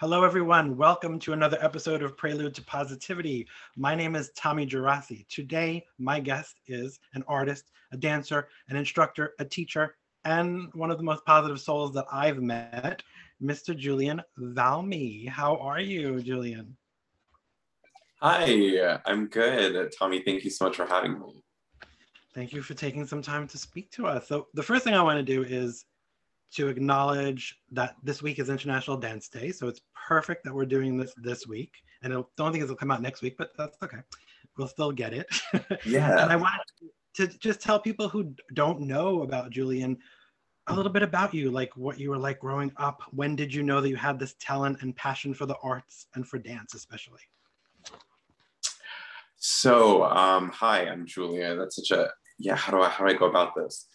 Hello, everyone. Welcome to another episode of Prelude to Positivity. My name is Tommy Geraci. Today, my guest is an artist, a dancer, an instructor, a teacher, and one of the most positive souls that I've met, Mr. Julien Valme. How are you, Julian? Hi, I'm good. Tommy, thank you so much for having me. Thank you for taking some time to speak to us. So, the first thing I want to do is to acknowledge that this week is International Dance Day. So it's perfect that we're doing this this week. And I don't think it'll come out next week, but that's okay. We'll still get it. Yeah. and I wanted to just tell people who don't know about Julien a little bit about you, like what you were like growing up. When did you know that you had this talent and passion for the arts and for dance, especially? So, um, hi, I'm Julia. That's such a yeah. How do I how do I go about this?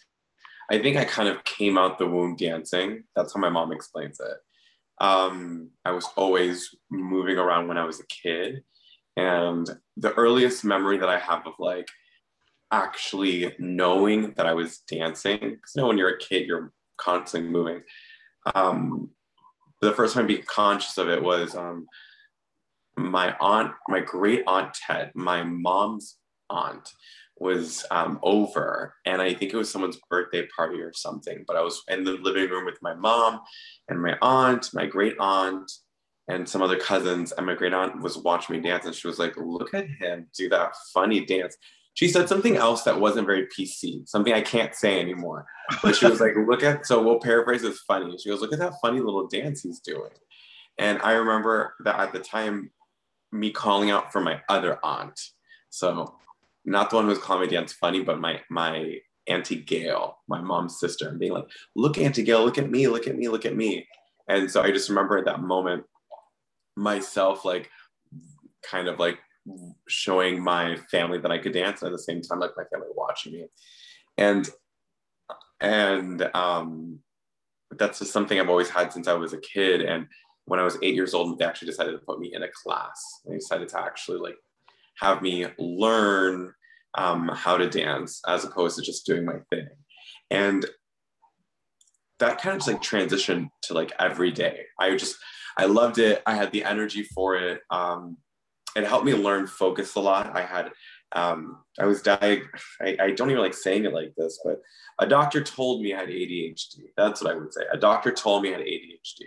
I think I kind of came out the womb dancing. That's how my mom explains it. Um, I was always moving around when I was a kid. And the earliest memory that I have of like actually knowing that I was dancing, because you know, when you're a kid, you're constantly moving. Um, the first time being conscious of it was um, my aunt, my great aunt Ted, my mom's aunt, was um, over and i think it was someone's birthday party or something but i was in the living room with my mom and my aunt my great aunt and some other cousins and my great aunt was watching me dance and she was like look at him do that funny dance. She said something else that wasn't very pc something i can't say anymore but she was like look at so we'll paraphrase as funny. She goes look at that funny little dance he's doing. And i remember that at the time me calling out for my other aunt so not the one who was calling me dance funny, but my my Auntie Gail, my mom's sister, and being like, look, Auntie Gail, look at me, look at me, look at me. And so I just remember at that moment myself like kind of like showing my family that I could dance and at the same time like my family watching me. And and um that's just something I've always had since I was a kid. And when I was eight years old, they actually decided to put me in a class. They decided to actually like have me learn um, how to dance as opposed to just doing my thing. And that kind of just like transitioned to like every day. I just, I loved it. I had the energy for it. Um, it helped me learn focus a lot. I had, um, I was diag, I, I don't even like saying it like this, but a doctor told me I had ADHD. That's what I would say. A doctor told me I had ADHD.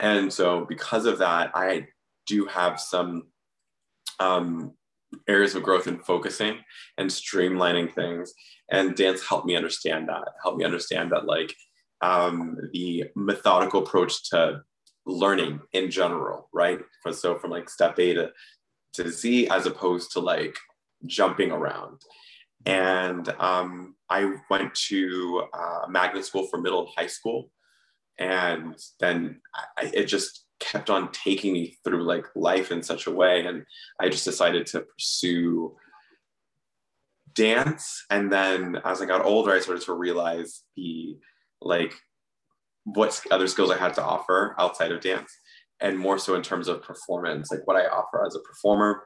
And so because of that, I do have some um, areas of growth and focusing and streamlining things. And dance helped me understand that, helped me understand that like um, the methodical approach to learning in general, right? So from like step A to, to Z as opposed to like jumping around. And um, I went to uh, magnet school for middle and high school. And then I, it just kept on taking me through like life in such a way. And i just decided to pursue dance. And then as i got older i started to realize the like what other skills i had to offer outside of dance and more so in terms of performance like what i offer as a performer.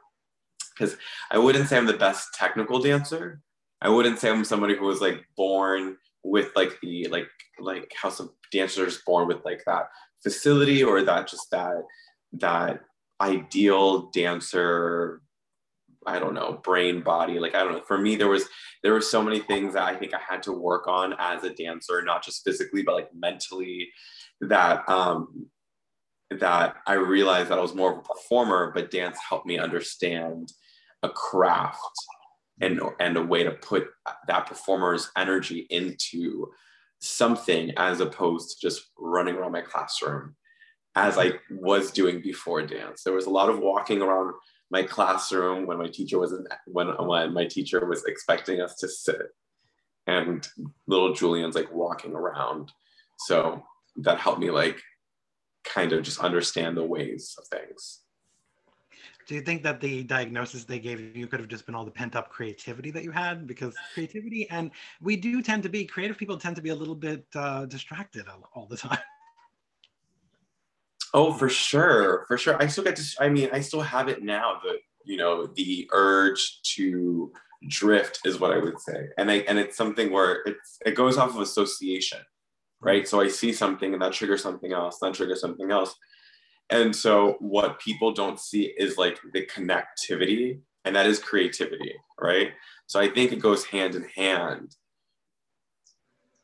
Because i wouldn't say i'm the best technical dancer. I wouldn't say i'm somebody who was like born with like the like like how some dancers born with like that facility or that just that that ideal dancer i don't know brain body. Like i don't know. For me there was there were so many things that i think i had to work on as a dancer not just physically but like mentally that um that i realized that i was more of a performer but dance helped me understand a craft and and a way to put that performer's energy into something as opposed to just running around my classroom as I was doing before dance. There was a lot of walking around my classroom when my teacher was in, when when my teacher was expecting us to sit, and little Julien's like walking around. So that helped me like kind of just understand the ways of things. Do you think that the diagnosis they gave you could have just been all the pent up creativity that you had? Because creativity, and we do tend to be creative people tend to be a little bit uh, distracted all, all the time. Oh, for sure, for sure. I still get to. I mean, I still have it now. The you know the urge to drift is what I would say, and I and it's something where it's it goes off of association, right? So I see something and that triggers something else, that triggers something else, and so what people don't see is like the connectivity and that is creativity right? So i think it goes hand in hand.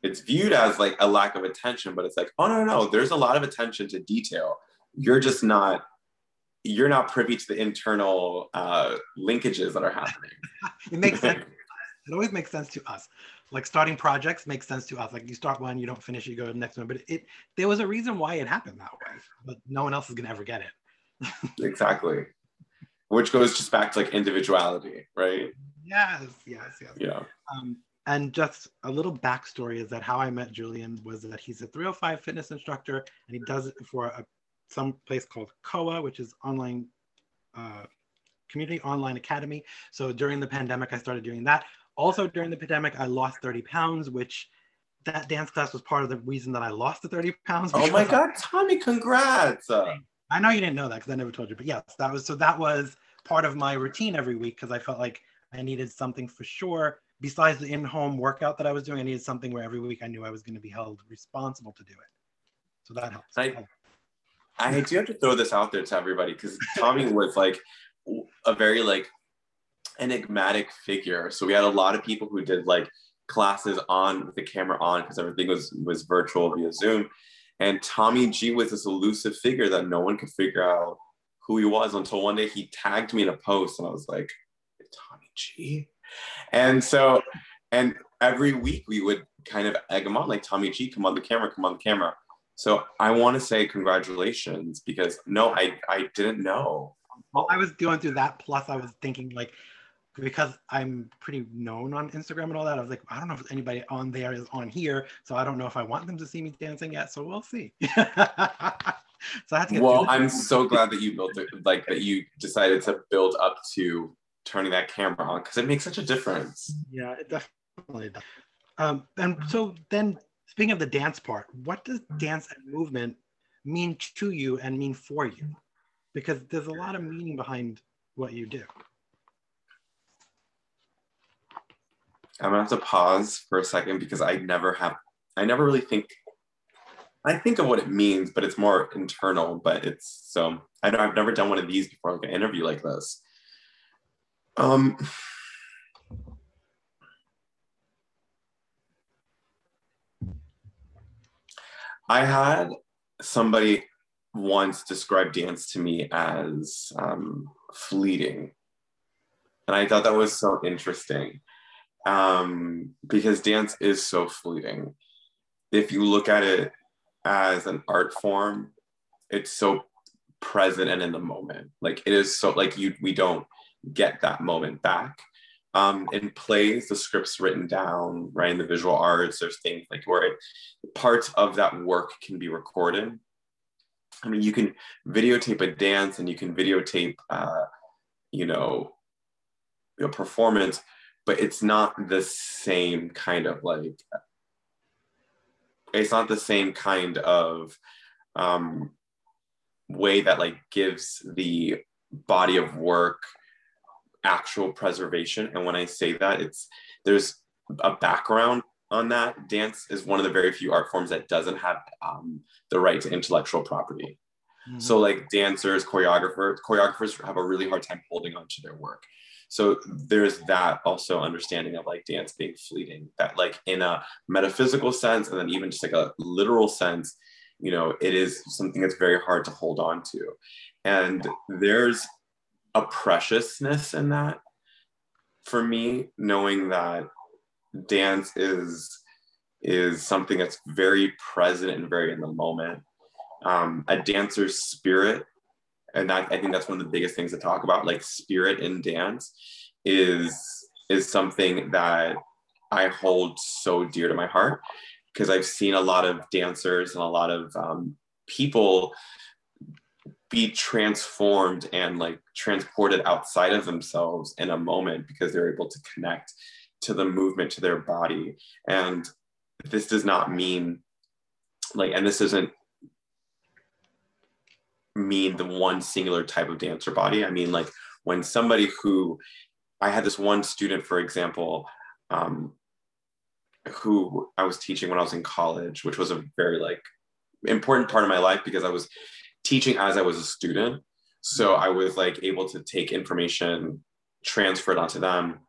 It's viewed as like a lack of attention but it's like oh no no no there's a lot of attention to detail. You're just not you're not privy to the internal uh, linkages that are happening. It makes sense. It always makes sense to us like starting projects makes sense to us. Like you start one you don't finish you go to the next one. But it there was a reason why it happened that way but no one else is going to ever get it. Exactly. Which goes just back to like individuality right? Yes yes yes. Yeah. Um, and just a little backstory is that how I met Julien was that he's a 305 fitness instructor and he does it for a, some place called COA, which is online uh, community online academy. So during the pandemic, I started doing that. Also during the pandemic, I lost 30 pounds, which that dance class was part of the reason that I lost the 30 pounds. Oh my God, Tommy, congrats. I know you didn't know that because I never told you, but yes, that was, so that was part of my routine every week because I felt like I needed something for sure besides the in-home workout that I was doing, I needed something where every week I knew I was going to be held responsible to do it. So that helps. I, oh. I do have to throw this out there to everybody because Tommy was like a very like enigmatic figure. So we had a lot of people who did like classes on with the camera on because everything was was virtual via Zoom. And Tommy G was this elusive figure that no one could figure out who he was until one day he tagged me in a post and I was like, Tommy G? And so, and every week we would kind of egg him on, like Tommy G, come on the camera, come on the camera. So I want to say congratulations because no, I I didn't know. Well, I was going through that. Plus, I was thinking like because I'm pretty known on Instagram and all that. I was like, I don't know if anybody on there is on here, so I don't know if I want them to see me dancing yet. So we'll see. so I have to. well, I'm so glad that you built it, like that you decided to build up to turning that camera on because it makes such a difference. Yeah, it definitely does. Um, and so then, speaking of the dance part, what does dance and movement mean to you and mean for you? Because there's a lot of meaning behind what you do. I'm gonna have to pause for a second because I never have, I never really think, I think of what it means, but it's more internal. But it's so I know I've never done one of these before, like an interview like this. Um, I had somebody once describe dance to me as um, fleeting. And I thought that was so interesting um, because dance is so fleeting. If you look at it as an art form, it's so present and in the moment. Like it is so like you we don't get that moment back. Um, in plays, the script's written down, right? In the visual arts, there's things like where it, parts of that work can be recorded. I mean, you can videotape a dance and you can videotape, uh, you know, a performance, but it's not the same kind of like, it's not the same kind of um, way that like gives the body of work actual preservation. And when I say that, it's there's a background on that. Dance is one of the very few art forms that doesn't have um, the right to intellectual property. Mm-hmm. So, like dancers, choreographers, choreographers have a really hard time holding on to their work. So there's that also understanding of like dance being fleeting, that like in a metaphysical sense, and then even just like a literal sense, you know, it is something that's very hard to hold on to. And there's a preciousness in that for me, knowing that dance is is something that's very present and very in the moment. Um, a dancer's spirit, and I, I think that's one of the biggest things to talk about, like spirit in dance, is is something that I hold so dear to my heart because I've seen a lot of dancers and a lot of um, people be transformed and like transported outside of themselves in a moment because they're able to connect to the movement to their body. And this does not mean like and this doesn't mean the one singular type of dancer body i mean like when somebody who i had this one student for example um, who i was teaching when i was in college which was a very like important part of my life because i was teaching as I was a student. So I was like able to take information, transfer it onto them,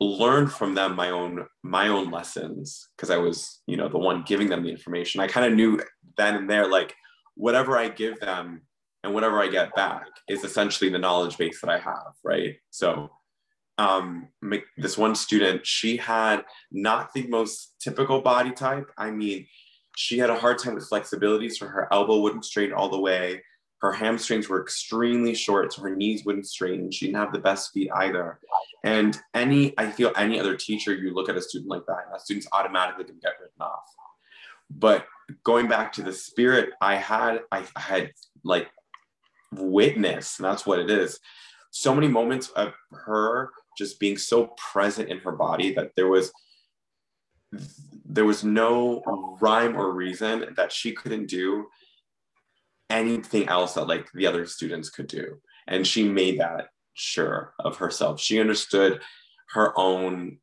learn from them my own my own lessons because I was, you know, the one giving them the information. I kind of knew then and there, like whatever I give them and whatever I get back is essentially the knowledge base that I have, right? So um, this one student, she had not the most typical body type. I mean, she had a hard time with flexibility, so her elbow wouldn't straighten all the way. Her hamstrings were extremely short, so her knees wouldn't straighten. She didn't have the best feet either. And any, I feel any other teacher, you look at a student like that, that student's automatically gonna get written off. But going back to the spirit, I had, I had like witness, and that's what it is. So many moments of her just being so present in her body that there was there was no rhyme or reason that she couldn't do anything else that like the other students could do and she made that sure of herself she understood her own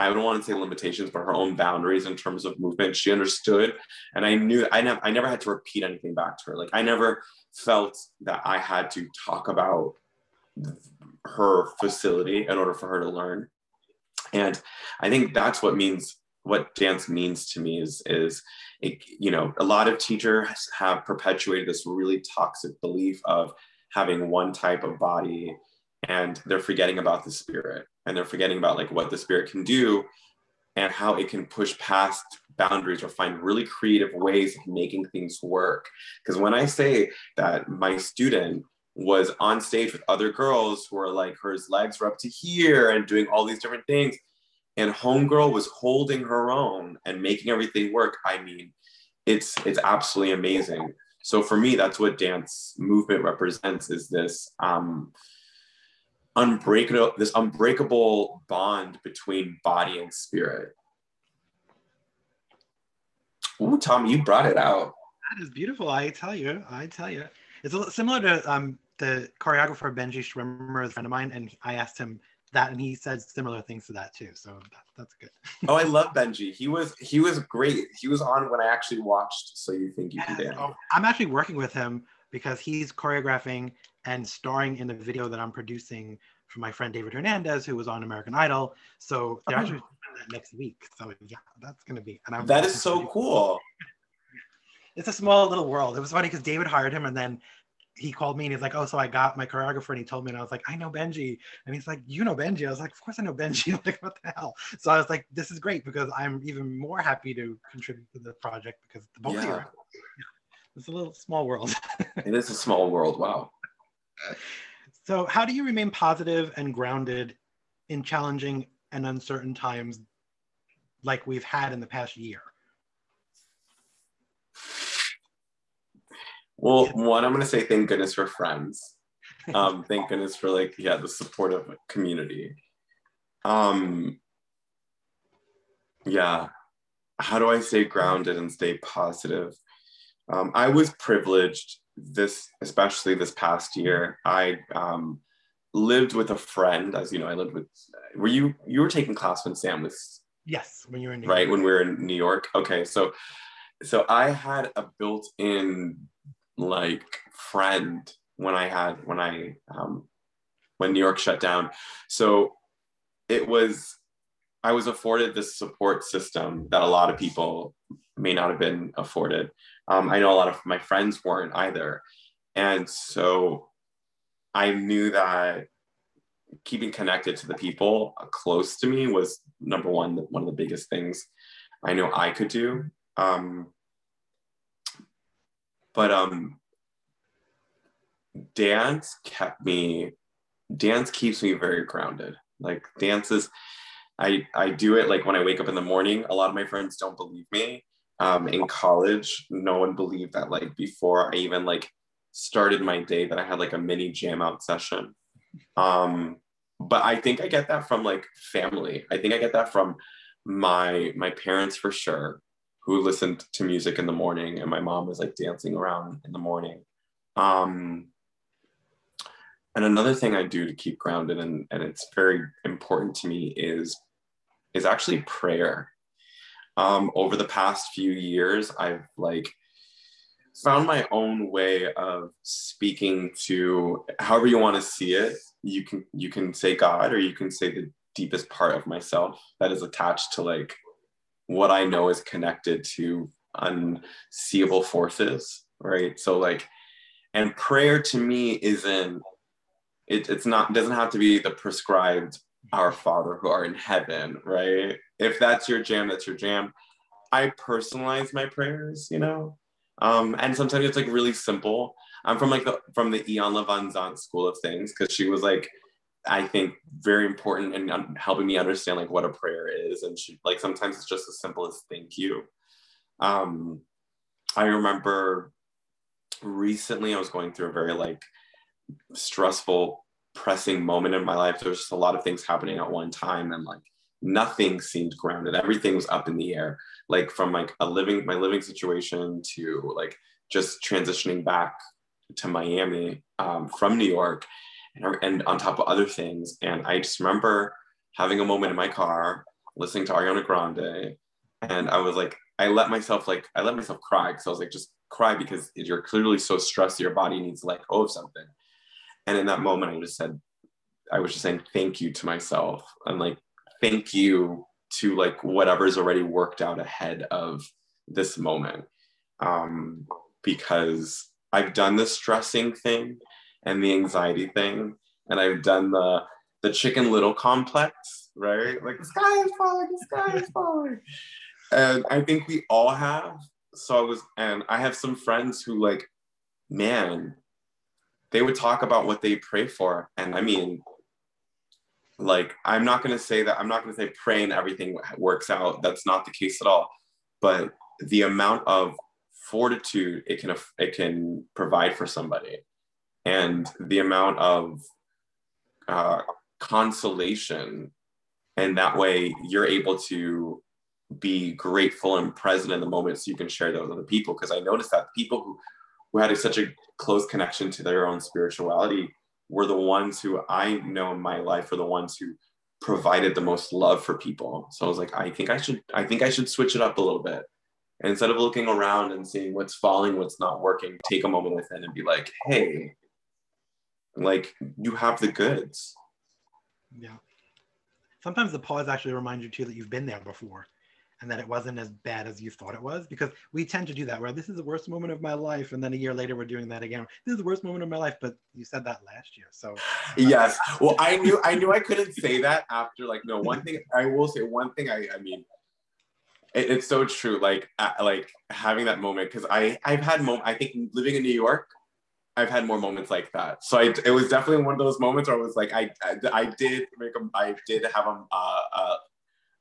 i don't want to say limitations but her own boundaries in terms of movement she understood and i knew i never i never had to repeat anything back to her like i never felt that i had to talk about her facility in order for her to learn and i think that's what means what dance means to me is is it, you know a lot of teachers have perpetuated this really toxic belief of having one type of body and they're forgetting about the spirit and they're forgetting about like what the spirit can do and how it can push past boundaries or find really creative ways of making things work. Because when i say that my student was on stage with other girls who are like her legs were up to here and doing all these different things and homegirl was holding her own and making everything work i mean it's it's absolutely amazing. So for me that's what dance movement represents is this um unbreakable this unbreakable bond between body and spirit. Ooh, Tom, you brought it out. That is beautiful. I tell you, I tell you. It's similar to um, the choreographer Benji Schwimmer, a friend of mine, and I asked him that and he said similar things to that too. So that, that's good. Oh i love benji. He was he was great. He was on when i actually watched so you think you can dance. Oh, i'm actually working with him because he's choreographing and starring in the video that i'm producing for my friend david hernandez who was on american idol so they're oh. actually that next week so yeah that's gonna be and I'm that is so cool it's a small little world it was funny because david hired him and then he called me and he's like, "Oh, so I got my choreographer," and he told me, and I was like, "I know Benji," and he's like, "You know Benji?" I was like, "Of course I know Benji." like, what the hell? So I was like, "This is great because I'm even more happy to contribute to the project because the both yeah. of you." It's a little small world. it is a small world. Wow. So, how do you remain positive and grounded in challenging and uncertain times like we've had in the past year? Well, one, I'm gonna say thank goodness for friends. Um, thank goodness for like, yeah, the supportive community. Um, yeah. How do I stay grounded and stay positive? Um, I was privileged this, especially this past year. I um, lived with a friend, as you know, I lived with. Were you you were taking class when Sam was? Yes, when you were in New right York. when we were in New York. Okay, so so I had a built-in like friend when I had when I um, when New York shut down. So it was I was afforded this support system that a lot of people may not have been afforded. Um, I know a lot of my friends weren't either, and so I knew that keeping connected to the people close to me was number one one of the biggest things I know I could do. Um, but um dance kept me dance keeps me very grounded. Like dance is i i do it like when i wake up in the morning a lot of my friends don't believe me um, in college no one believed that like before i even like started my day that i had like a mini jam out session. Um but i think i get that from like family. I think i get that from my my parents for sure who listened to music in the morning and my mom was like dancing around in the morning. Um and another thing i do to keep grounded and, and it's very important to me is is actually prayer um over the past few years i've like found my own way of speaking to however you want to see it. You can you can say God or you can say the deepest part of myself that is attached to like what I know is connected to unseeable forces, right? So like and prayer to me isn't it, it's not doesn't have to be the prescribed our father who are in heaven right if that's your jam that's your jam. I personalize my prayers you know? Um, and sometimes it's like really simple. I'm from like the from the Iyanla Vanzant school of things because she was like i think very important in um, helping me understand like what a prayer is. And she like sometimes it's just as simple as thank you. Um, i remember recently i was going through a very like stressful pressing moment in my life. There was just a lot of things happening at one time and like nothing seemed grounded. Everything was up in the air. Like from like a living my living situation to like just transitioning back to miami um, from new york and, and on top of other things. And i just remember having a moment in my car listening to ariana grande and i was like i let myself like i let myself cry because i was like just cry because you're clearly so stressed your body needs to let go of something. And in that moment, I just said, I was just saying thank you to myself. And like thank you to like whatever's already worked out ahead of this moment. Um, because I've done the stressing thing and the anxiety thing, and I've done the the chicken little complex, right? Like the sky is falling, the sky is falling. And I think we all have. So I was, and I have some friends who like, man, they would talk about what they pray for. And I mean, like, I'm not going to say that, I'm not going to say pray and everything works out. That's not the case at all. But the amount of fortitude it can, it can provide for somebody and the amount of uh, consolation. And that way you're able to be grateful and present in the moment so you can share those with other people. Because I noticed that people who, who had a, such a close connection to their own spirituality were the ones who I know in my life are the ones who provided the most love for people. So I was like, I think I should, I think I should switch it up a little bit. And instead of looking around and seeing what's falling, what's not working, take a moment within and be like, hey, like you have the goods. Yeah. Sometimes the pause actually reminds you too that you've been there before and that it wasn't as bad as you thought it was? Because we tend to do that where this is the worst moment of my life and then a year later we're doing that again. This is the worst moment of my life but you said that last year so. Yes. Well i knew i knew i couldn't say that after like no one thing i will say one thing i i mean it, it's so true like uh, like having that moment because i i've had moment i think living in new york I've had more moments like that. So I, it was definitely one of those moments where I was like, I, I, I did make a, I did have a, uh,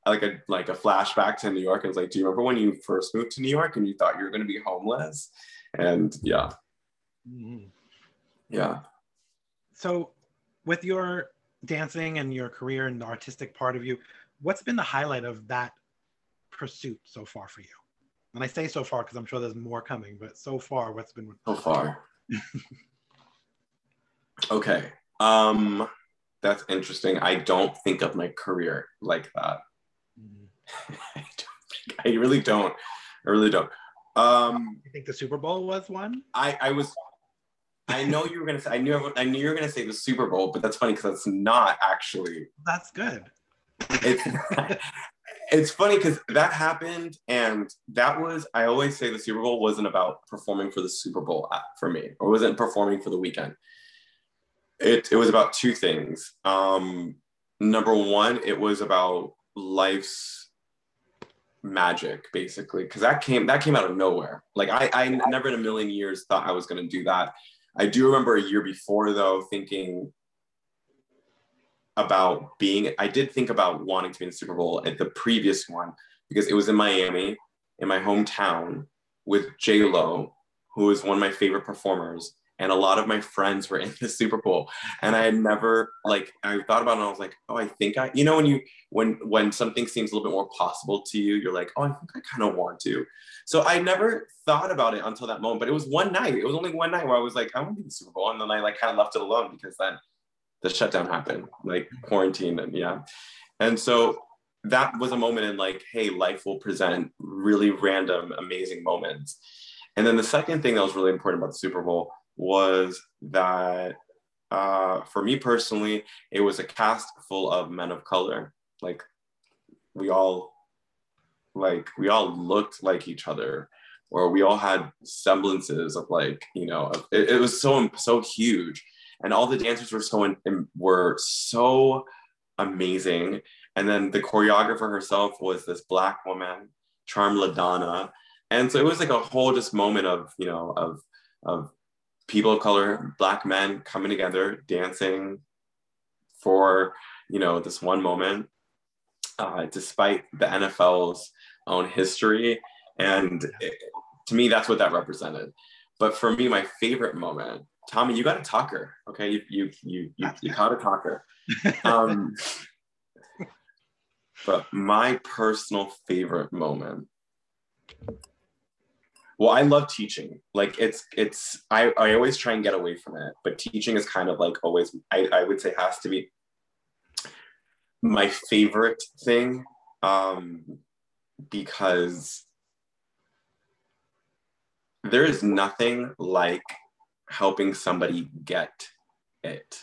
like a like a flashback to New York. I was like, do you remember when you first moved to New York and you thought you were going to be homeless? And yeah, mm-hmm. yeah. So, with your dancing and your career and the artistic part of you, what's been the highlight of that pursuit so far for you? And I say so far because I'm sure there's more coming, but so far, what's been so far? okay. Um, that's interesting. I don't think of my career like that. I really don't. I really don't. Um, you think the Super Bowl was one? I, I was. I know you were gonna say. I knew. I knew you were gonna say the Super Bowl, but that's funny because that's not actually. That's good. It's. it's funny because that happened, and that was. I always say the Super Bowl wasn't about performing for the Super Bowl uh, for me, or wasn't performing for the Weeknd. It it was about two things. Um, number one, it was about life's magic basically because that came that came out of nowhere. Like i i never in a million years thought i was going to do that. I do remember a year before though thinking about being i did think about wanting to be in the super bowl at the previous one because it was in miami in my hometown with j lo who is one of my favorite performers and a lot of my friends were in the Super Bowl. And I had never like I thought about it and I was like, oh, I think I, you know, when you when when something seems a little bit more possible to you, you're like, oh, I think I kind of want to. So I never thought about it until that moment. But it was one night. It was only one night where I was like, I want to be in the Super Bowl, and then I like kind of left it alone because then the shutdown happened, like quarantine, and yeah. And so that was a moment in like, hey, life will present really random, amazing moments And then the second thing that was really important about the Super Bowl was that uh, for me personally, it was a cast full of men of color. Like we all, like we all looked like each other, or we all had semblances of like you know. It, it was so so huge, and all the dancers were so were so amazing. And then the choreographer herself was this black woman, Charm La'Donna. And so it was like a whole just moment of, you know, of of people of color, black men coming together, dancing for, you know, this one moment, uh, despite the NFL's own history. And it, to me, that's what that represented. But for me, my favorite moment, Tommy, you got a talker. Okay. You, you, you, you, you caught a talker. Um, but my personal favorite moment well i love teaching. Like it's it's i i always try and get away from it but teaching is kind of like always i, I would say has to be my favorite thing um because there is nothing like helping somebody get it.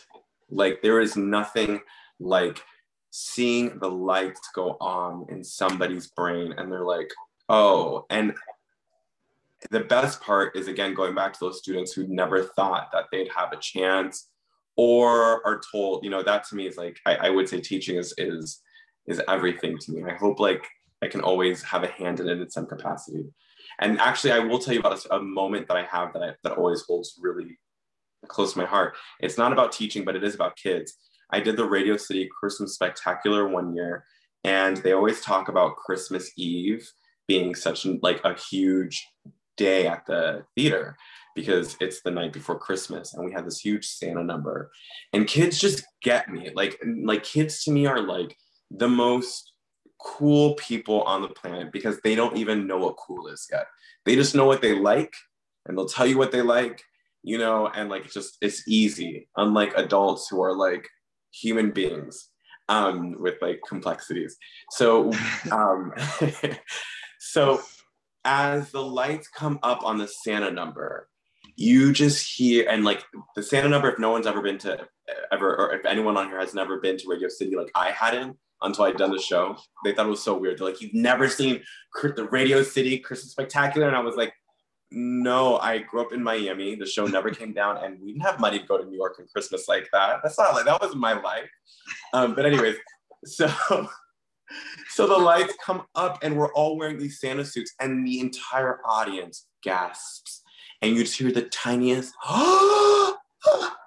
Like there is nothing like seeing the lights go on in somebody's brain and they're like oh and the best part is again going back to those students who never thought that they'd have a chance or are told you know that to me is like i, I would say teaching is is is everything to me. I hope like i can always have a hand in it in some capacity. And actually i will tell you about a, a moment that i have that I, that always holds really close to my heart. It's not about teaching but it is about kids. I did the radio city christmas spectacular one year and they always talk about christmas eve being such like a huge day at the theater because it's the night before Christmas and we had this huge Santa number. And kids just get me. Like like kids to me are like the most cool people on the planet because they don't even know what cool is yet. They just know what they like and they'll tell you what they like, you know, and like it's just it's easy unlike adults who are like human beings um with like complexities. So um so as the lights come up on the Santa number, you just hear and like the Santa number. If no one's ever been to ever, or if anyone on here has never been to Radio City, like I hadn't until I'd done the show, they thought it was so weird. They're like, "You've never seen the Radio City Christmas Spectacular," and I was like, "No, I grew up in Miami. The show never came down, and we didn't have money to go to New York on Christmas like that. That's not like that wasn't my life." Um, but anyways, so so the lights come up and we're all wearing these Santa suits and the entire audience gasps. And you just hear the tiniest, oh,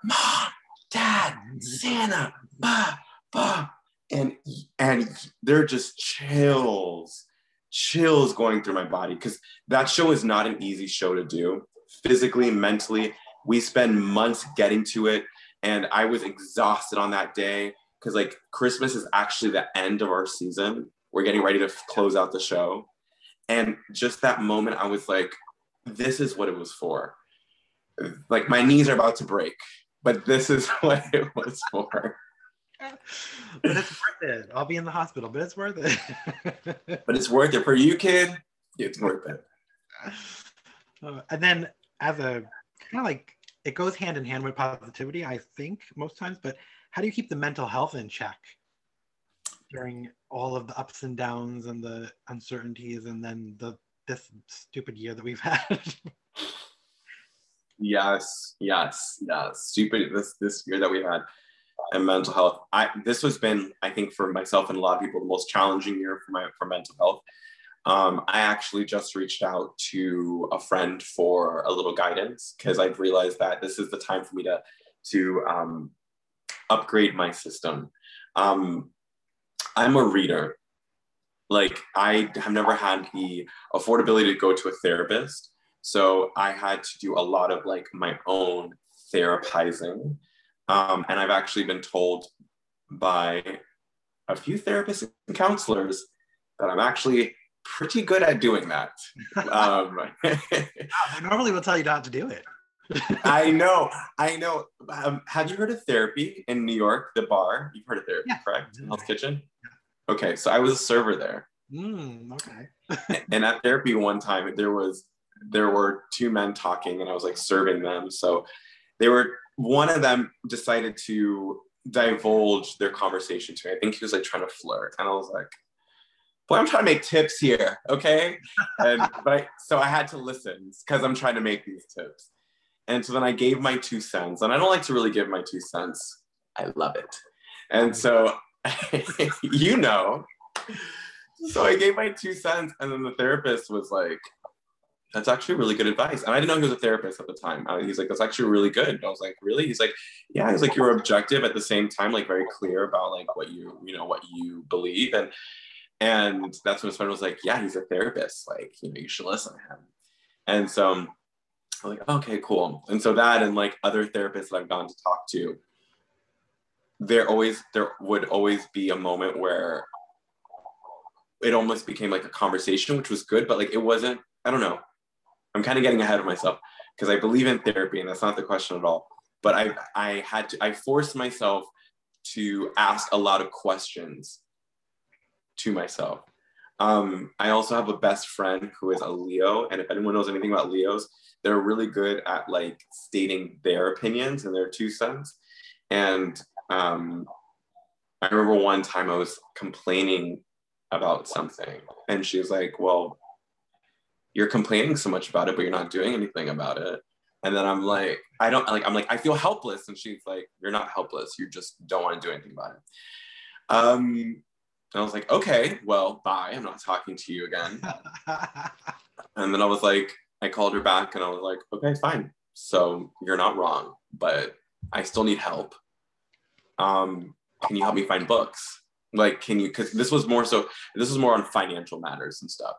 mom, dad, Santa, ba, ba. And, and they're just chills, chills going through my body because that show is not an easy show to do physically, mentally. We spend months getting to it. And I was exhausted on that day because like Christmas is actually the end of our season. We're getting ready to close out the show. And just that moment, I was like, this is what it was for. Like my knees are about to break, but this is what it was for. but it's worth it. I'll be in the hospital, but it's worth it. but it's worth it for you, kid. It's worth it. Uh, and then, as a kind of like, it goes hand in hand with positivity, I think, most times. But how do you keep the mental health in check during all of the ups and downs and the uncertainties and then the this stupid year that we've had? Yes yes yes. Stupid this this year that we had and mental health. I this has been i think for myself and a lot of people the most challenging year for my for mental health um, i actually just reached out to a friend for a little guidance because i've realized that this is the time for me to to um, upgrade my system. Um, I'm a reader. Like I have never had the affordability to go to a therapist. So I had to do a lot of like my own therapizing. Um, and I've actually been told by a few therapists and counselors that I'm actually pretty good at doing that. Um, normally will tell you not to do it. I know, I know. Um, have you heard of therapy in New York, the bar? You've heard of therapy, yeah. correct? Hell's Kitchen. Okay, so I was a server there. Mm, okay. and at therapy one time, there was there were two men talking and I was like serving them. So they were, one of them decided to divulge their conversation to me. I think he was like trying to flirt. And I was like, boy, I'm trying to make tips here. Okay. And, but I, so I had to listen because I'm trying to make these tips. And so then I gave my two cents. And I don't like to really give my two cents. I love it. And so, you know, so I gave my two cents, and then the therapist was like, "That's actually really good advice." And I didn't know he was a therapist at the time. I, he's like, "That's actually really good." And I was like, "Really?" He's like, "Yeah." He's like, "You're objective at the same time, like very clear about like what you you know what you believe." And and that's when his friend was like, "Yeah, he's a therapist. Like, you know, you should listen to him." And so I'm like, "Okay, cool." And so that and like other therapists that I've gone to talk to, there always there would always be a moment where it almost became like a conversation, which was good, but like it wasn't, I don't know. I'm kind of getting ahead of myself because I believe in therapy and that's not the question at all. But I I had to I forced myself to ask a lot of questions to myself. Um, I also have a best friend who is a Leo, and if anyone knows anything about Leos, they're really good at like stating their opinions and their two cents. And um, I remember one time I was complaining about something. And she was like, Well, you're complaining so much about it, but you're not doing anything about it. And then I'm like, I don't like, I'm like, I feel helpless. And she's like, You're not helpless. You just don't want to do anything about it. Um, and I was like, Okay, well, bye. I'm not talking to you again. and then I was like, I called her back and I was like, Okay, fine. So you're not wrong, but I still need help. Um, can you help me find books? like can you because this was more so this was more on financial matters and stuff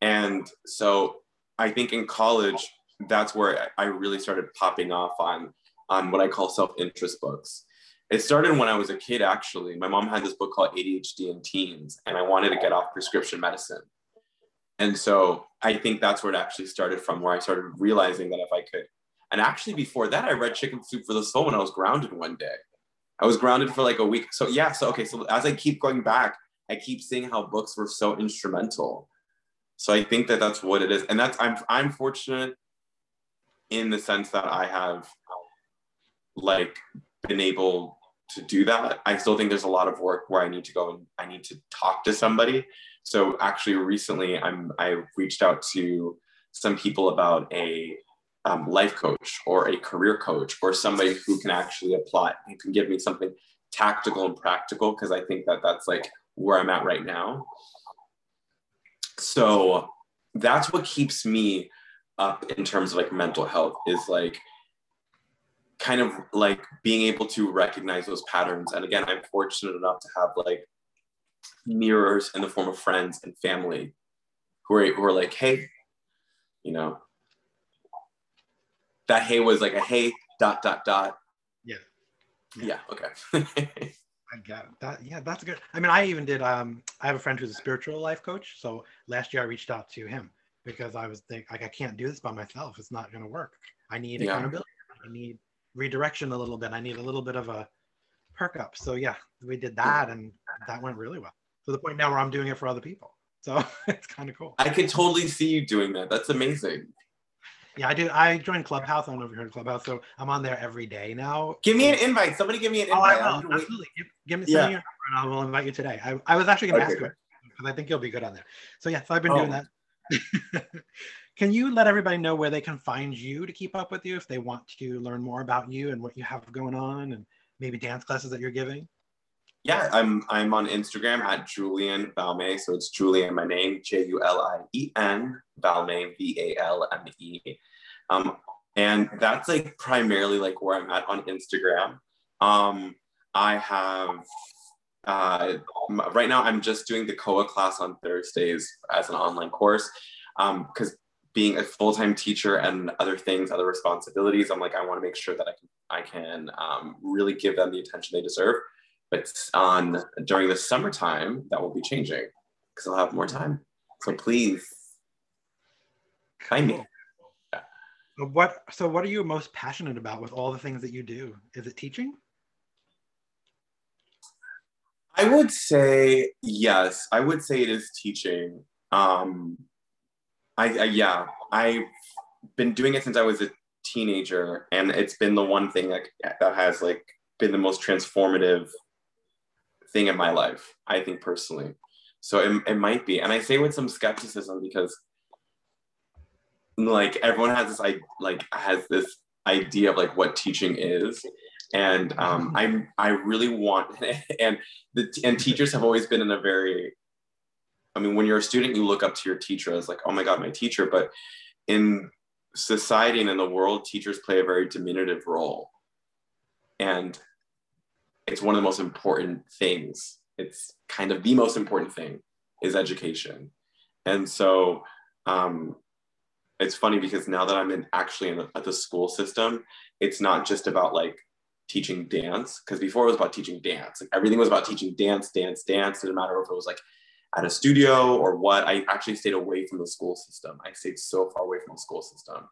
and so i think in college that's where i really started popping off on on what i call self-interest books it started when i was a kid actually my mom had this book called adhd in teens and i wanted to get off prescription medicine and so i think that's where it actually started from where i started realizing that if i could and actually before that i read chicken soup for the soul when i was grounded one day I was grounded for like a week. So yeah, so okay, so as I keep going back, I keep seeing how books were so instrumental. So I think that that's what it is, and that's I'm I'm fortunate in the sense that I have like been able to do that. I still think there's a lot of work where I need to go and I need to talk to somebody. So actually recently I'm I reached out to some people about a um, life coach or a career coach or somebody who can actually apply who can give me something tactical and practical because i think that that's like where i'm at right now so that's what keeps me up in terms of like mental health is like kind of like being able to recognize those patterns and again i'm fortunate enough to have like mirrors in the form of friends and family who are, who are like hey you know that hey was like a hey dot dot dot. Yeah. Yeah. yeah okay. I got it. That yeah, that's good. I mean, I even did. Um, I have a friend who's a spiritual life coach. So last year I reached out to him because I was think like I can't do this by myself. It's not going to work. I need yeah. accountability. I need redirection a little bit. I need a little bit of a perk up. So yeah, we did that, and that went really well. To the point now where I'm doing it for other people. So it's kind of cool. I can totally see you doing that. That's amazing. Yeah, I do. I joined Clubhouse. I don't know if you heard Clubhouse. So I'm on there every day now. Give me an invite. Somebody give me an invite. Oh, I will. Absolutely. Give, give me yeah. your number and I will invite you today. I, I was actually going to okay. ask you because I think you'll be good on there. So yeah, so I've been oh. doing that. can you let everybody know where they can find you to keep up with you if they want to learn more about you and what you have going on and maybe dance classes that you're giving? yeah, I'm I'm on Instagram at Julien Valme. So it's Julien, my name, J U L I E N, Valme, V A L M E. Um, and that's like primarily like where I'm at on Instagram. Um, I have uh, right now I'm just doing the COA class on Thursdays as an online course because um, being a full-time teacher and other things, other responsibilities, I'm like I want to make sure that I can I can um, really give them the attention they deserve. But on during the summertime, that will be changing because I'll have more time. So please find me. Yeah. What so what are you most passionate about with all the things that you do? Is it teaching? I would say yes. I would say it is teaching. Um, I, I yeah, I've been doing it since I was a teenager, and it's been the one thing that that has like been the most transformative thing in my life. I think personally. So it, it might be, and I say with some skepticism because like everyone has this I like has this idea of like what teaching is and um, I'm I really want and the and teachers have always been in a very I mean when you're a student you look up to your teacher as like oh my god my teacher but in society and in the world teachers play a very diminutive role and it's one of the most important things it's kind of the most important thing is education and so um, it's funny because now that I'm in actually in the, at the school system, it's not just about like teaching dance because before it was about teaching dance. Like everything was about teaching dance, dance, dance. It didn't matter if it was like at a studio or what. I actually stayed away from the school system. I stayed so far away from the school system.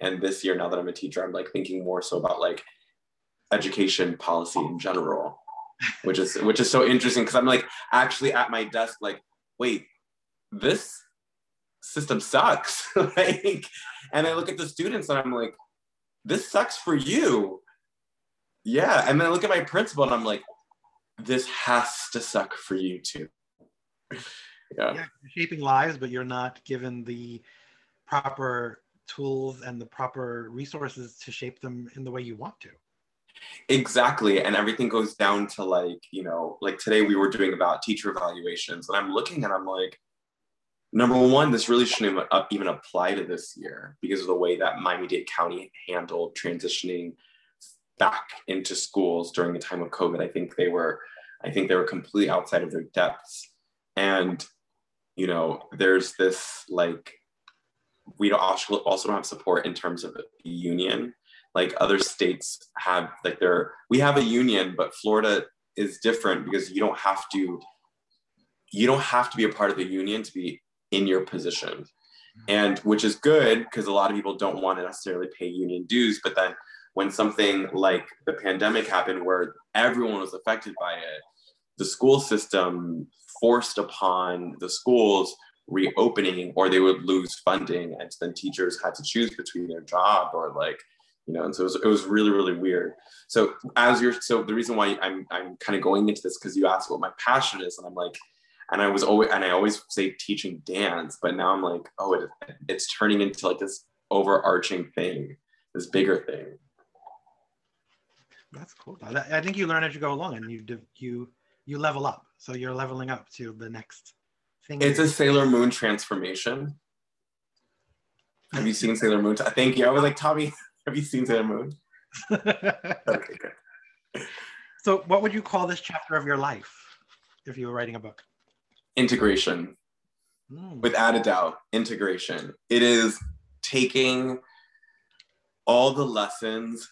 And this year, now that I'm a teacher, I'm like thinking more so about like education policy in general, which is which is so interesting because I'm like actually at my desk, like, wait, this system sucks. like, and I look at the students and I'm like, this sucks for you. Yeah. And then I look at my principal and I'm like, this has to suck for you too. yeah. yeah shaping lives, but you're not given the proper tools and the proper resources to shape them in the way you want to. Exactly. And everything goes down to like, you know, like today we were doing about teacher evaluations and I'm looking and I'm like, number one, this really shouldn't even apply to this year because of the way that Miami-Dade County handled transitioning back into schools during the time of COVID. I think they were, I think they were completely outside of their depths. And, you know, there's this like, we also, also don't have support in terms of the union. Like other states have like their, we have a union, but Florida is different because you don't have to, you don't have to be a part of the union to be in your position and which is good because a lot of people don't want to necessarily pay union dues but then when something like the pandemic happened where everyone was affected by it the school system forced upon the schools reopening or they would lose funding and then teachers had to choose between their job or like you know and so it was, it was really really weird so as you're so the reason why i'm, I'm kind of going into this because you asked what my passion is and i'm like and I was always and I always say teaching dance, but now I'm like, oh, it, it's turning into like this overarching thing, this bigger thing. That's cool. I think you learn as you go along, and you you you level up. So you're leveling up to the next thing. It's a Sailor Moon transformation. Have you seen Sailor Moon? Thank you. I was like, Tommy, have you seen Sailor Moon? okay, good. So, what would you call this chapter of your life if you were writing a book? integration mm. without a doubt integration it is taking all the lessons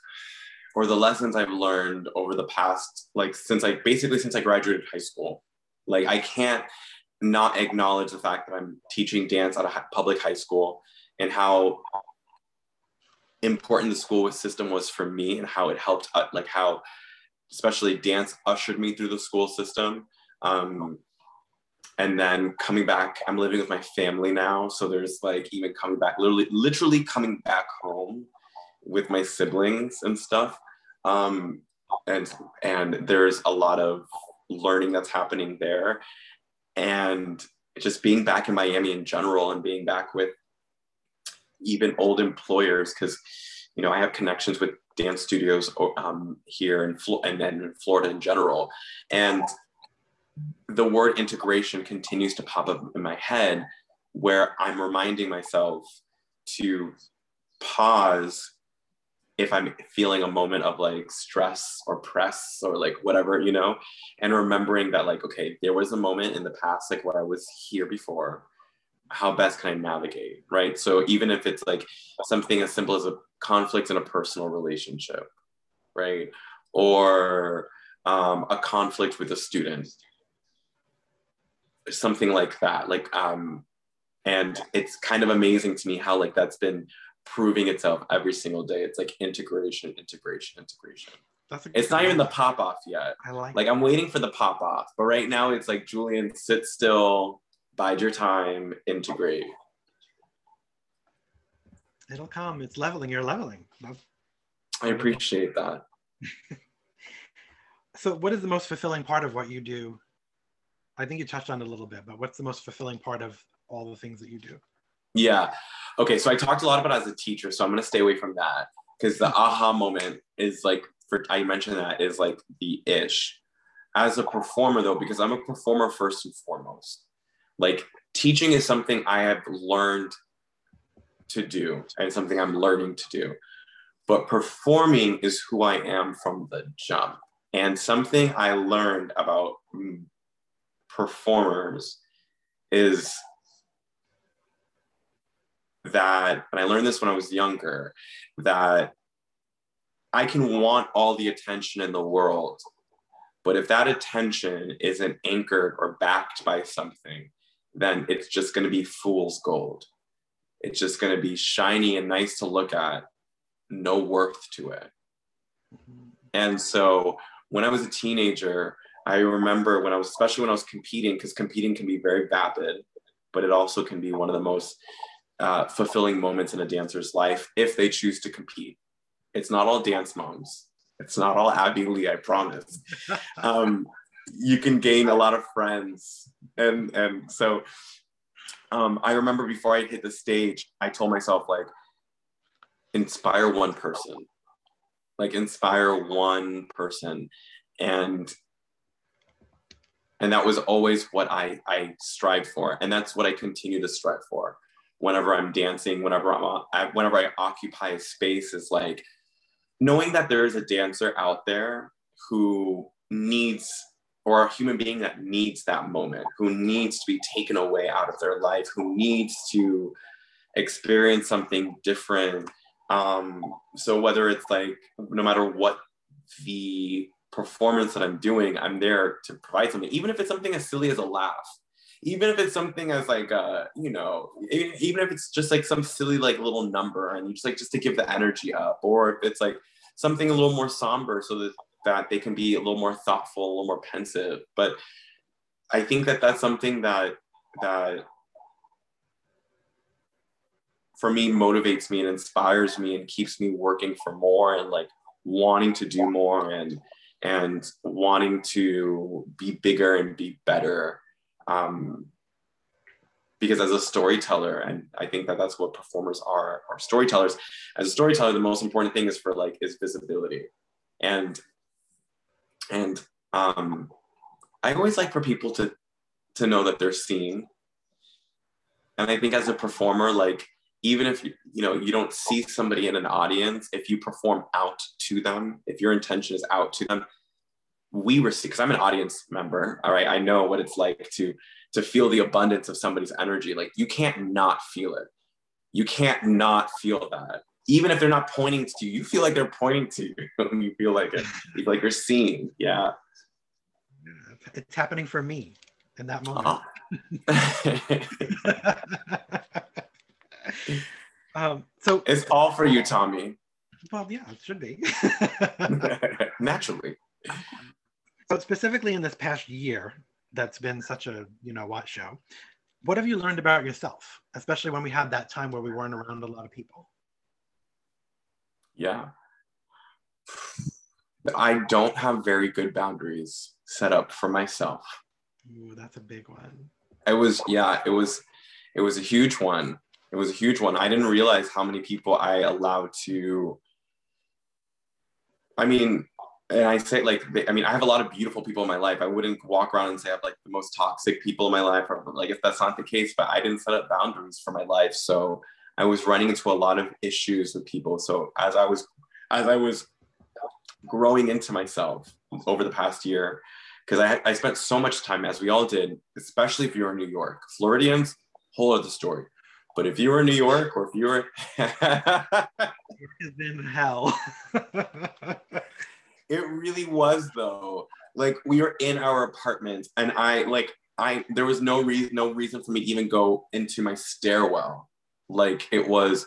or the lessons i've learned over the past like since i basically since i graduated high school. Like i can't not acknowledge the fact that i'm teaching dance at a public high school and how important the school system was for me and how it helped uh, like how especially dance ushered me through the school system. Um, and then coming back i'm living with my family now. So there's like even coming back literally literally coming back home with my siblings and stuff. Um, and and there's a lot of learning that's happening there. And just being back in miami in general and being back with even old employers because you know i have connections with dance studios um, here in Flo- and then in florida in general. And the word integration continues to pop up in my head where I'm reminding myself to pause if I'm feeling a moment of like stress or press or like whatever, you know, and remembering that, like, okay, there was a moment in the past, like where I was here before. How best can I navigate? Right. So even if it's like something as simple as a conflict in a personal relationship, right? Or um, a conflict with a student, something like that like um and it's kind of amazing to me how like that's been proving itself every single day it's like integration integration integration it's not even the pop off yet i like like i'm waiting for the pop off but right now it's like Julien sit still bide your time integrate It'll come. It's leveling. You're leveling. That's I appreciate that. so what is the most fulfilling part of what you do? I think you touched on it a little bit, but what's the most fulfilling part of all the things that you do? Yeah. Okay. So I talked a lot about as a teacher, so I'm going to stay away from that because the aha moment is like for I mentioned that is like the ish. As a performer though, because I'm a performer first and foremost. Like teaching is something I have learned to do and something I'm learning to do. But performing is who I am from the jump. And something I learned about mm, performers is that, and I learned this when I was younger, that I can want all the attention in the world, but if that attention isn't anchored or backed by something, then it's just going to be fool's gold. It's just going to be shiny and nice to look at, no worth to it. And so when I was a teenager, I remember when I was, especially when I was competing, because competing can be very vapid, but it also can be one of the most uh, fulfilling moments in a dancer's life if they choose to compete. It's not all dance moms. It's not all Abby Lee, I promise. Um, you can gain a lot of friends. And, and so um, I remember before I hit the stage, I told myself, like, inspire one person, like, inspire one person. And and that was always what I, I strive for and that's what i continue to strive for whenever i'm dancing whenever i'm whenever i occupy a space is like knowing that there is a dancer out there who needs or a human being that needs that moment who needs to be taken away out of their life who needs to experience something different. Um, so whether it's like no matter what the performance that I'm doing, I'm there to provide something, even if it's something as silly as a laugh, even if it's something as like, uh, you know, even, even if it's just like some silly like little number and you just like just to give the energy up, or if it's like something a little more somber so that that they can be a little more thoughtful, a little more pensive. But I think that that's something that that for me motivates me and inspires me and keeps me working for more and like wanting to do more and and wanting to be bigger and be better. Um, because as a storyteller, and I think that that's what performers are, are storytellers. As a storyteller, the most important thing is for like is visibility, and and um, I always like for people to to know that they're seen. And I think as a performer, like even if you you know you don't see somebody in an audience if you perform out to them if your intention is out to them we receive because i'm an audience member all right? I know what it's like to to feel the abundance of somebody's energy. Like you can't not feel it. You can't not feel that. Even if they're not pointing to you you feel like they're pointing to you. You feel like it. You feel like you're seen. Yeah. It's happening for me in that moment. Oh. um, so it's all for you, Tommy. Well, yeah, it should be. Naturally. So specifically in this past year, that's been such a you know what show. What have you learned about yourself, especially when we had that time where we weren't around a lot of people? Yeah. I don't have very good boundaries set up for myself. Ooh, that's a big one. It was, yeah, it was, it was a huge one it was a huge one. I didn't realize how many people I allowed to. I mean, and I say like, I mean, I have a lot of beautiful people in my life. I wouldn't walk around and say I have like the most toxic people in my life, or like if that's not the case. But I didn't set up boundaries for my life, so I was running into a lot of issues with people. So as I was, as I was growing into myself over the past year, because I, I spent so much time, as we all did, especially if you're in New York, Floridians, whole other story. But if you were in New York or if you were been hell. it really was though. Like we were in our apartment and I like I there was no reason no reason for me to even go into my stairwell. Like it was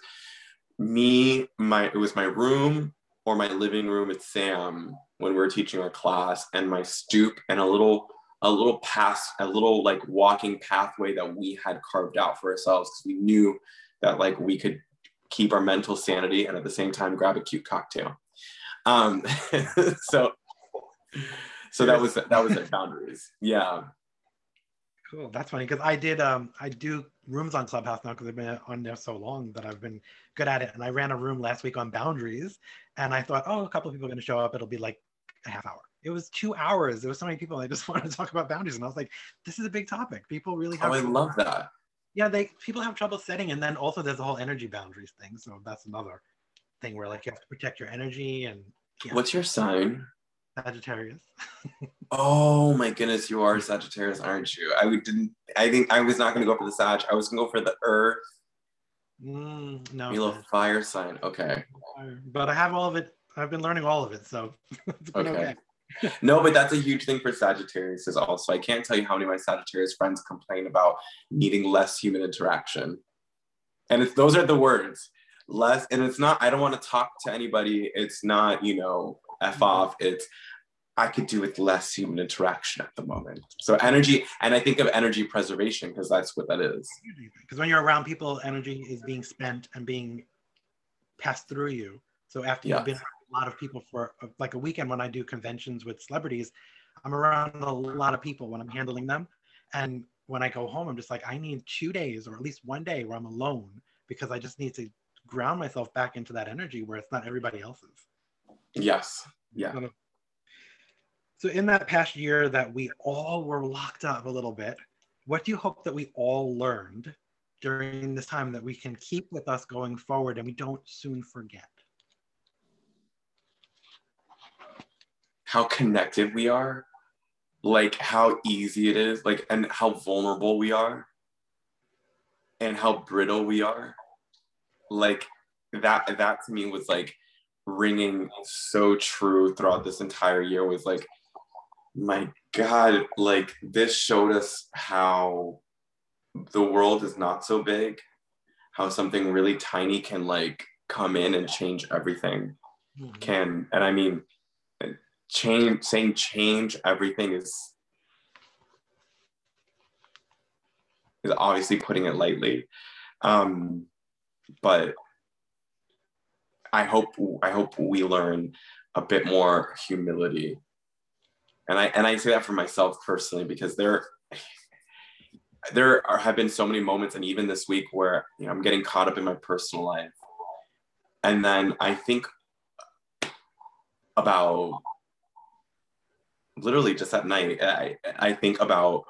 me, my it was my room or my living room with Sam when we were teaching our class and my stoop and a little a little pass, a little like walking pathway that we had carved out for ourselves because we knew that like we could keep our mental sanity and at the same time grab a cute cocktail. Um, so so that was that was at boundaries. Yeah. Cool. That's funny because I did um I do rooms on Clubhouse now because I've been on there so long that I've been good at it. And I ran a room last week on boundaries, and I thought, oh, a couple of people are going to show up. It'll be like a half hour. It was two hours. There was so many people. I just wanted to talk about boundaries, and I was like, this is a big topic. People really have. Oh, I love that. Yeah, they people have trouble setting, and then also there's the whole energy boundaries thing. So that's another thing where like you have to protect your energy and. Yeah. What's your sign? Sagittarius. oh my goodness, you are Sagittarius, aren't you? I didn't. I think I was not going to go for the Sag. I was going to go for the Earth. Mm, no. You little fire sign. Okay. But I have all of it. I've been learning all of it, so okay. okay. no, but that's a huge thing for Sagittarius is also. I can't tell you how many of my Sagittarius friends complain about needing less human interaction. And it's those are the words. Less, and it's not, I don't want to talk to anybody. It's not, you know, F mm-hmm. off. It's I could do with less human interaction at the moment. So energy, and I think of energy preservation because that's what that is. Because when you're around people, energy is being spent and being passed through you. So after yes. you've been a lot of people for like a weekend when I do conventions with celebrities, I'm around a lot of people when I'm handling them. And when I go home, I'm just like, I need two days or at least one day where I'm alone because I just need to ground myself back into that energy where it's not everybody else's. Yes. Yeah. So, in that past year that we all were locked up a little bit, what do you hope that we all learned during this time that we can keep with us going forward and we don't soon forget? How connected we are, like how easy it is, like, and how vulnerable we are, and how brittle we are. Like, that, that to me was like, ringing so true throughout this entire year was like my god like this showed us how the world is not so big how something really tiny can like come in and change everything mm-hmm. can and i mean change saying change everything is is obviously putting it lightly um but I hope I hope we learn a bit more humility. And I and I say that for myself personally because there there are, have been so many moments and even this week where you know I'm getting caught up in my personal life. And then I think about literally just at night I, I think about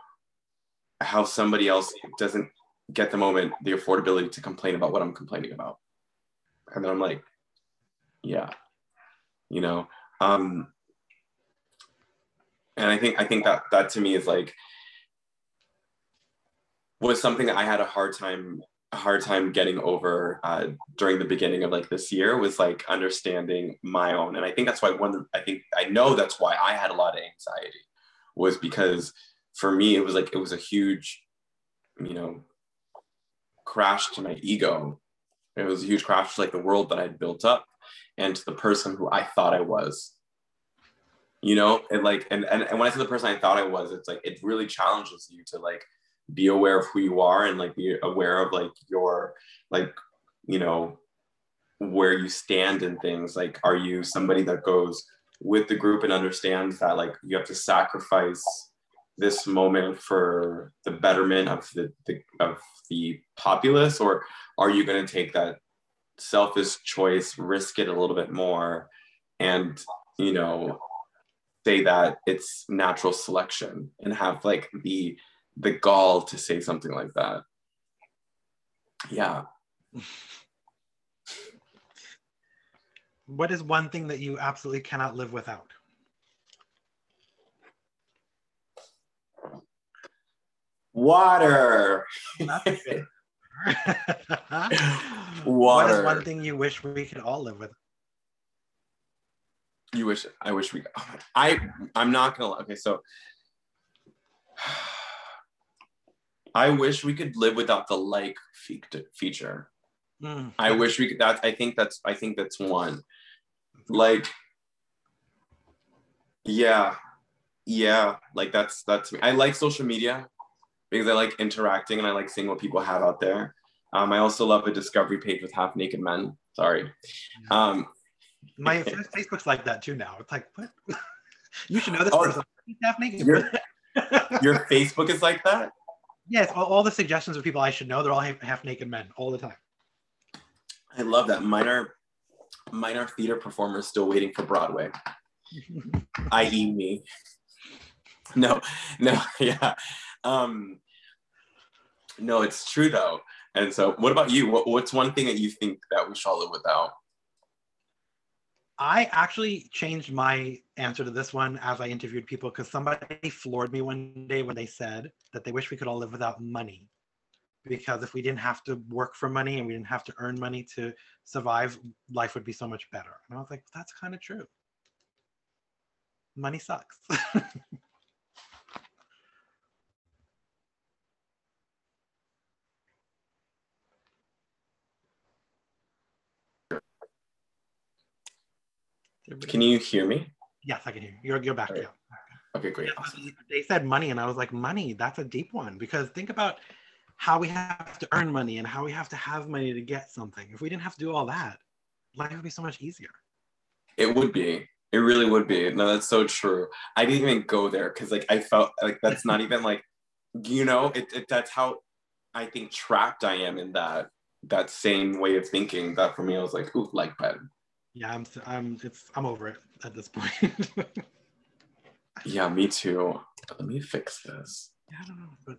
how somebody else doesn't get the moment the affordability to complain about what I'm complaining about. And then I'm like, yeah you know um and i think i think that that to me is like was something that i had a hard time hard time getting over uh, during the beginning of like this year was like understanding my own and i think that's why one i think i know that's why i had a lot of anxiety was because for me it was like it was a huge you know crash to my ego it was a huge crash to like the world that i'd built up and to the person who I thought I was. You know, and like, and, and, and when I say the person I thought I was, it's like, it really challenges you to like be aware of who you are and like be aware of like your, like, you know, where you stand in things. Like, are you somebody that goes with the group and understands that like you have to sacrifice this moment for the betterment of the, the of the populace or are you going to take that selfish choice, risk it a little bit more, and you know, say that it's natural selection and have like the the gall to say something like that. Yeah. What is one thing that you absolutely cannot live without? Water. Water. What is one thing you wish we could all live with? You wish I wish we I I'm not gonna okay so I wish we could live without the like feature. Mm. I wish we could that I think that's I think that's one. Like yeah. Yeah, like that's that's me. I like social media because I like interacting and I like seeing what people have out there. Um, I also love a discovery page with half naked men. Sorry. Um, My Facebook's like that too now. It's like, what? you should know this Oh, person. Half naked. your- your Facebook is like that? yes, all, all the suggestions of people I should know, they're all half, half naked men all the time. I love that. Mine are, mine are theater performers still waiting for Broadway, i.e., me. No, no, yeah. Um, no, it's true though. And so, what about you? What, what's one thing that you think that we should live without? I actually changed my answer to this one as I interviewed people because somebody floored me one day when they said that they wish we could all live without money. Because if we didn't have to work for money and we didn't have to earn money to survive, life would be so much better. And I was like, that's kind of true. Money sucks. Can you hear me? Yes, I can hear you. You're, you're back. Right. Yeah. Okay, great. Awesome. they said money and i was like money that's a deep one because think about how we have to earn money and how we have to have money to get something if we didn't have to do all that life would be so much easier It would be. It really would be. No, that's so true. I didn't even go there because like I felt like that's not even like, you know, it, it that's how I think trapped I am in that that same way of thinking. That for me, I was like, ooh, like pen. Yeah i'm i'm it's i'm over it at this point Yeah, me too. Let me fix this. yeah, i don't know but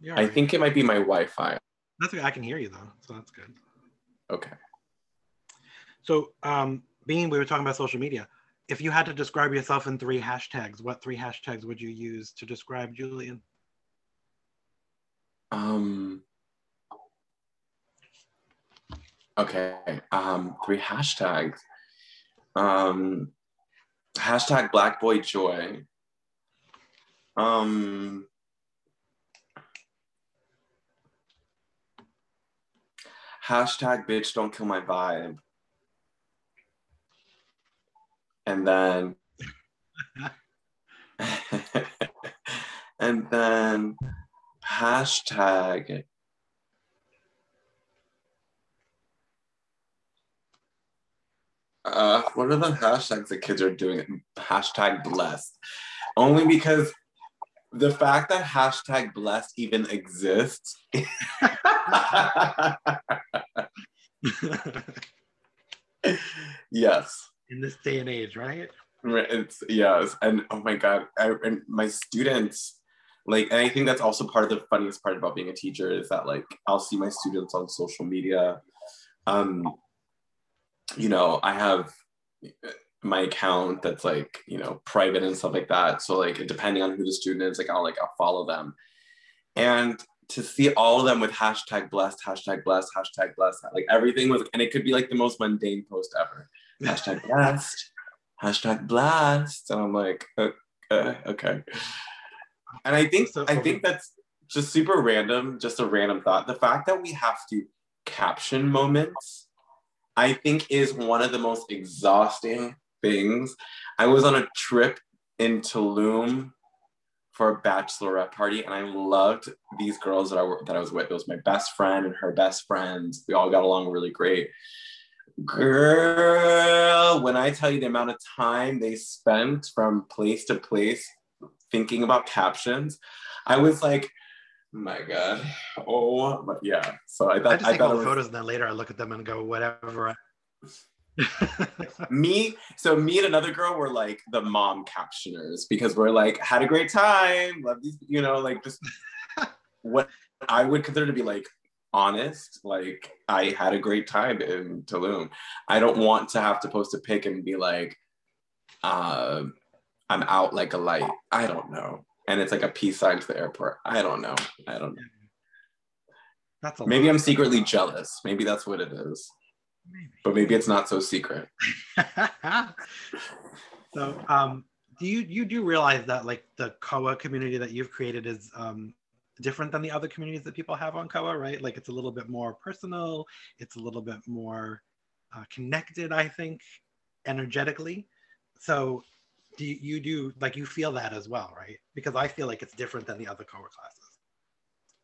yeah I think it might be my Wi-Fi. that's okay. i can hear you though so that's good Okay. so um being we were talking about social media if you had to describe yourself in three hashtags what three hashtags would you use to describe Julien Um. Okay. Um. Three hashtags. Um. Hashtag Black Boy Joy. Um. Hashtag bitch don't kill my vibe. And then and then hashtag uh what are the hashtags that kids are doing? Hashtag blessed. Only because the fact that hashtag blessed even exists yes. In this day and age right? Right, It's yes, and oh my god, I, and my students, like, and I think that's also part of the funniest part about being a teacher is that like I'll see my students on social media. Um, you know, I have my account that's like you know private and stuff like that. So like depending on who the student is, like I'll like I'll follow them, and to see all of them with hashtag blessed, hashtag blessed, hashtag blessed, like everything was, and it could be like the most mundane post ever. Hashtag blessed hashtag blast and i'm like okay, okay. And i think So- i think that's just super random just a random thought. The fact that we have to caption moments i think is one of the most exhausting things. I was on a trip in tulum for a bachelorette party and i loved these girls that i that i was with. It was my best friend and her best friends. We all got along really great. Girl, when I tell you the amount of time they spent from place to place thinking about captions, I was like, my God. Oh, my, yeah. So I I thought, just I, take all the photos and then later I look at them and go, whatever. me. So me and another girl were like the mom captioners because we're like, had a great time. Love these, you know, like just what I would consider to be like honest. Like I had a great time in Tulum. I don't want to have to post a pic and be like, uh, I'm out like a light. I don't know. And it's like a peace sign to the airport. I don't know. I don't know. That's a Maybe. I'm secretly jealous. Maybe that's what it is. Maybe. But maybe it's not so secret. so um do you you do realize that like the koa community that you've created is um different than the other communities that people have on koa right like it's a little bit more personal it's a little bit more uh, connected i think energetically so do you, you do like you feel that as well right because i feel like it's different than the other koa classes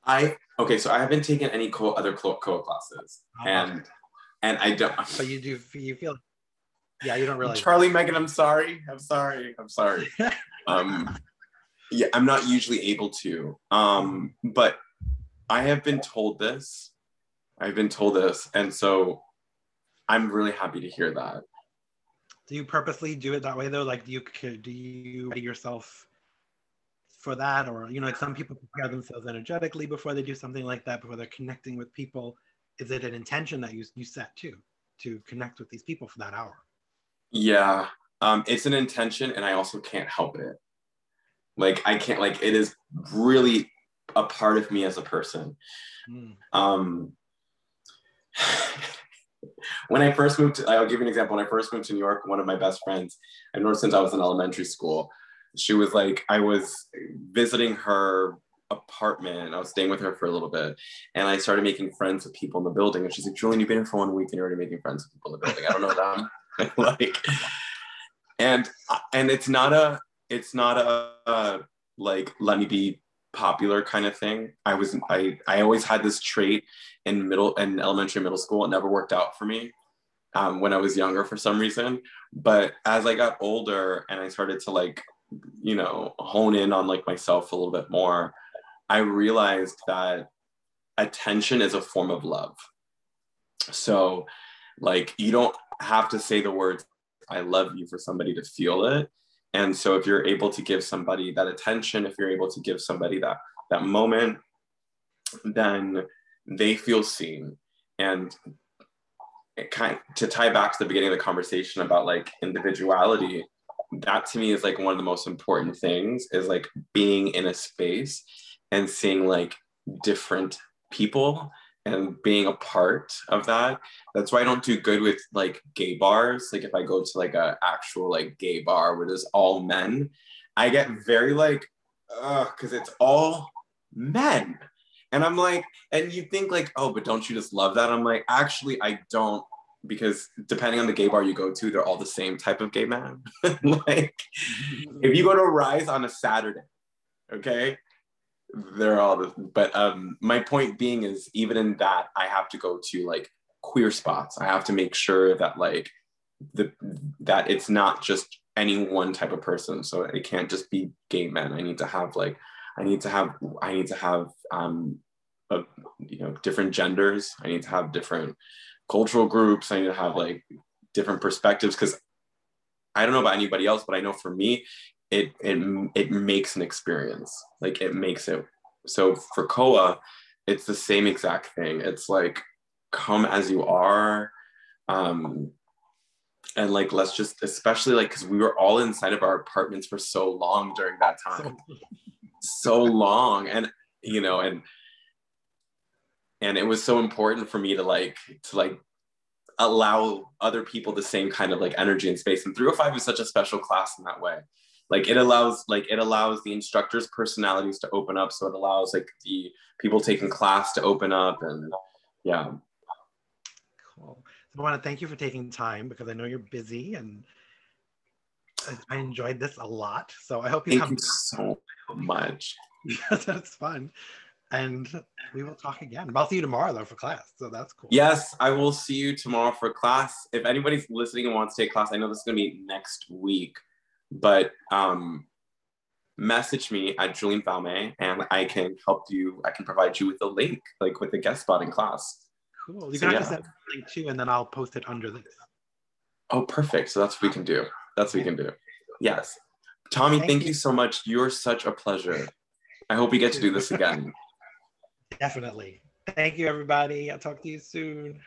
I okay, so I haven't taken any co- other co- co classes, Oh. and and I don't. But you do you feel yeah, you don't realize Charlie, Megan, I'm sorry. I'm sorry. I'm sorry. um, yeah, I'm not usually able to. Um, but I have been told this. I've been told this, and so I'm really happy to hear that. Do you purposely do it that way though? Like do you do you ready yourself for that or you know like some people prepare themselves energetically before they do something like that before they're connecting with people is it an intention that you you set too to connect with these people for that hour Yeah, um, it's an intention, and I also can't help it. Like I can't. Like it is really a part of me as a person. Mm. Um, when I first moved, to, I'll give you an example. When I first moved to New York, one of my best friends, I've known since I was in elementary school. She was like, I was visiting her apartment. I was staying with her for a little bit, and I started making friends with people in the building. And she's like, Julien, you've been here for one week, and you're already making friends with people in the building. I don't know them. like, and and it's not a, it's not a, a like let me be popular kind of thing. I was I I always had this trait in middle and elementary middle school. It never worked out for me um, when I was younger for some reason. But as I got older and I started to like, you know, hone in on like myself a little bit more, I realized that attention is a form of love. So like you don't have to say the words I love you for somebody to feel it. And so if you're able to give somebody that attention, if you're able to give somebody that that moment, then they feel seen. And it kind to tie back to the beginning of the conversation about like individuality, that to me is like one of the most important things is like being in a space and seeing like different people and being a part of that. That's why I don't do good with like gay bars. Like if I go to like a actual like gay bar where there's all men, I get very like, because it's all men. And I'm like, and you think like, oh, but don't you just love that? I'm like, actually, I don't, because depending on the gay bar you go to, they're all the same type of gay man. like, if you go to Rise on a Saturday, okay, they're all the, but um, my point being is even in that, I have to go to like queer spots. I have to make sure that like the that it's not just any one type of person. So it can't just be gay men. I need to have like I need to have I need to have um a, you know different genders. I need to have different cultural groups. I need to have like different perspectives because I don't know about anybody else, but I know for me, it it it makes an experience. Like it makes it so for Koa, it's the same exact thing. It's like come as you are. Um and like let's just especially like because we were all inside of our apartments for so long during that time so long and you know and and it was so important for me to like to like allow other people the same kind of like energy and space and 305 is such a special class in that way like it allows like it allows the instructors personalities to open up so it allows like the people taking class to open up and yeah cool so i want to thank you for taking time because i know you're busy and I enjoyed this a lot. So I hope you thank come you so much. that's fun. And we will talk again. I'll see you tomorrow though for class. So that's cool. Yes, I will see you tomorrow for class. If anybody's listening and wants to take class, I know this is gonna be next week, but um message me at Julien Valme and I can help you, I can provide you with a link, like with the guest spot in class. Cool. You So, can yeah. send a link too, and then I'll post it under this. Oh, perfect. So that's what we can do. That's what we can do. Yes. Tommy, Thank thank, you. you so much. You're such a pleasure. I hope we get to do this again. Definitely. Thank you, everybody. I'll talk to you soon.